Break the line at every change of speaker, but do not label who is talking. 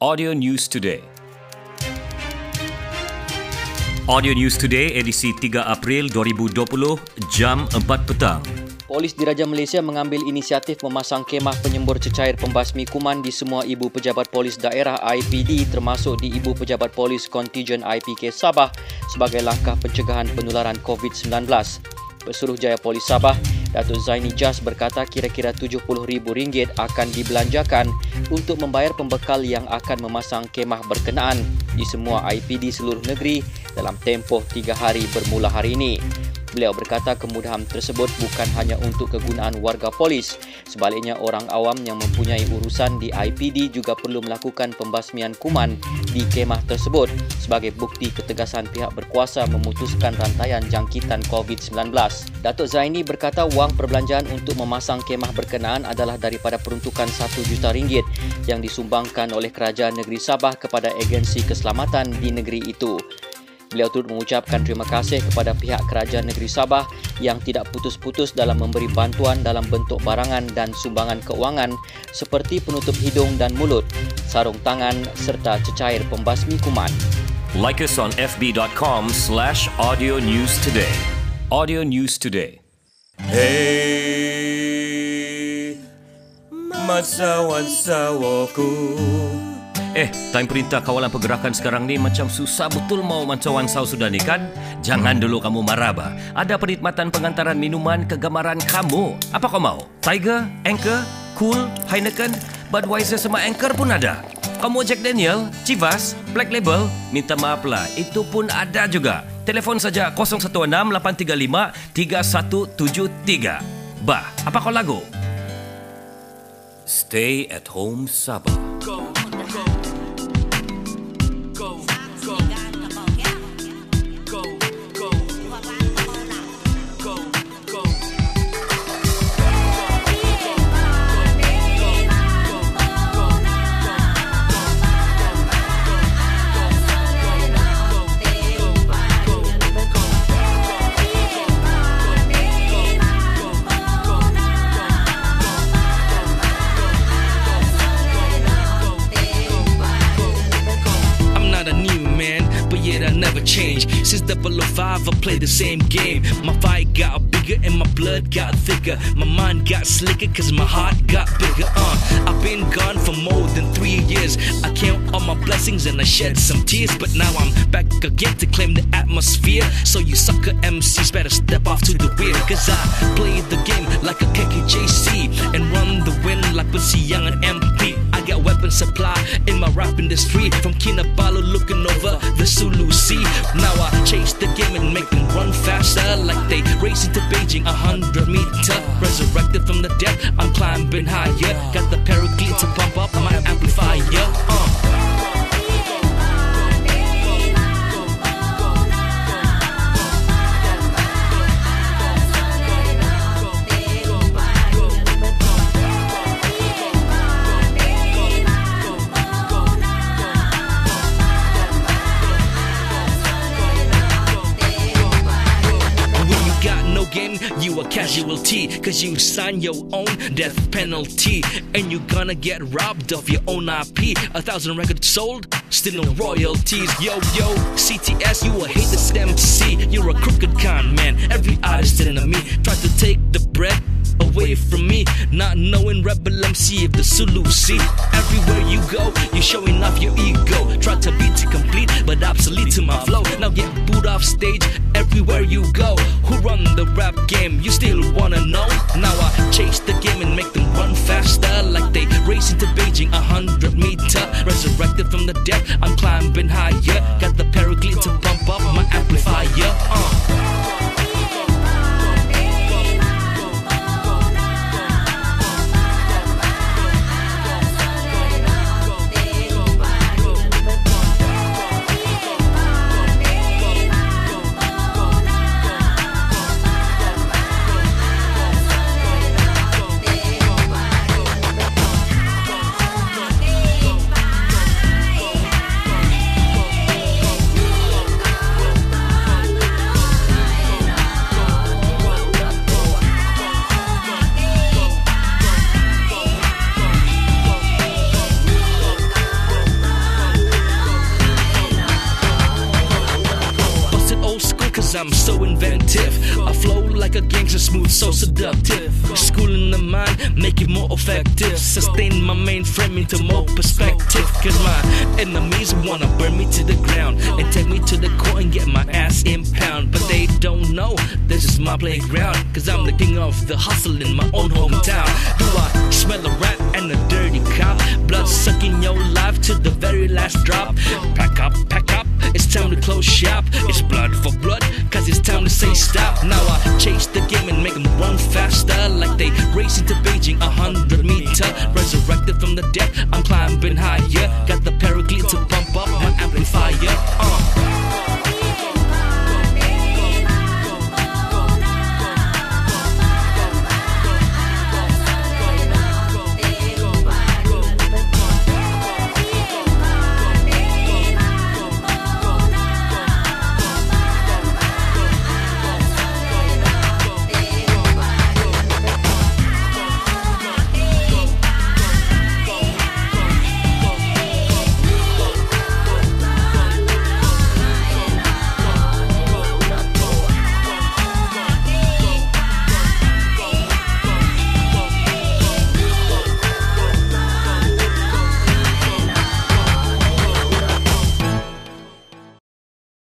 Audio News Today. Audio News Today edisi 3 April 2020 jam 4 petang.
Polis Diraja Malaysia mengambil inisiatif memasang kemah penyembur cecair pembasmi kuman di semua ibu pejabat polis daerah IPD termasuk di ibu pejabat polis kontijen IPK Sabah sebagai langkah pencegahan penularan COVID-19. Pesuruhjaya Polis Sabah Datuk Zaini Jas berkata kira-kira RM70,000 akan dibelanjakan untuk membayar pembekal yang akan memasang kemah berkenaan di semua IPD seluruh negeri dalam tempoh tiga hari bermula hari ini. Beliau berkata kemudahan tersebut bukan hanya untuk kegunaan warga polis. Sebaliknya orang awam yang mempunyai urusan di IPD juga perlu melakukan pembasmian kuman di kemah tersebut sebagai bukti ketegasan pihak berkuasa memutuskan rantaian jangkitan COVID-19. Datuk Zaini berkata wang perbelanjaan untuk memasang kemah berkenaan adalah daripada peruntukan 1 juta ringgit yang disumbangkan oleh Kerajaan Negeri Sabah kepada agensi keselamatan di negeri itu. Beliau turut mengucapkan terima kasih kepada pihak kerajaan negeri Sabah yang tidak putus-putus dalam memberi bantuan dalam bentuk barangan dan sumbangan keuangan seperti penutup hidung dan mulut, sarung tangan serta cecair pembasmi kuman.
Like us on fb.com slash audio news today. Audio News Today.
Hey, masawan-sawaku.
Eh, time perintah kawalan pergerakan sekarang ni macam susah betul mau mancawan sau sudah ni kan? Jangan dulu kamu marah bah. Ada perkhidmatan pengantaran minuman kegemaran kamu. Apa kau mau? Tiger, Anchor, Cool, Heineken, Budweiser sama Anchor pun ada. Kamu Jack Daniel, Chivas, Black Label, minta maaf lah. Itu pun ada juga. Telefon saja 016-835-3173. Bah, apa kau lagu? Stay at home Sabah.
go, change. Since 005, I play the same game. My fight got bigger and my blood got thicker. My mind got slicker cause my heart got bigger. Uh, I've been gone for more than three years. I count all my blessings and I shed some tears. But now I'm back again to claim the atmosphere. So you sucker MCs better step off to the rear. Cause I play the game like a KKJC and run the win like Pussy Young and MP. I got weapon supply in my rap industry. From Kinabalu looking over the Sulu Sea. Now I chase the game and make them run faster. Like they racing to Beijing, a hundred meter. Resurrected from the dead, I'm climbing higher. Got casualty. Cause you sign your own death penalty. And you're gonna get robbed of your own IP. A thousand records sold, still no royalties. Yo, yo, CTS, you a haters MC. You're a crooked con man. Every artist enemy. Try to take the bread away from me. Not knowing Rebel MC of the Sulu Sea. Everywhere you go, you're showing off your ego. Try to be too complete, but obsolete to my flow. Now get booed off stage everywhere you go. Who run the rap game? You still wanna know? Now I chase the game and make them run faster. Like they race into Beijing, a hundred meter. Resurrected from the dead, I'm climbing higher. Got the paraclete like a gangster, smooth, so seductive. Schooling the mind, make it more effective. Sustain my mainframe into more perspective. Cause my enemies wanna burn me to the ground and take me to the court and get my ass impound. But they don't know this is my playground. Cause I'm the king of the hustle in my own hometown. Do I smell a rat and a dirty cop? Blood sucking your life to the very last drop. Pack up, pack up, it's time to close shop. It's blood for blood, cause it's time say stop. Now I chase the game and make them run faster. Like they racing to Beijing, a hundred meter. Resurrected from the dead, I'm climbing higher. Got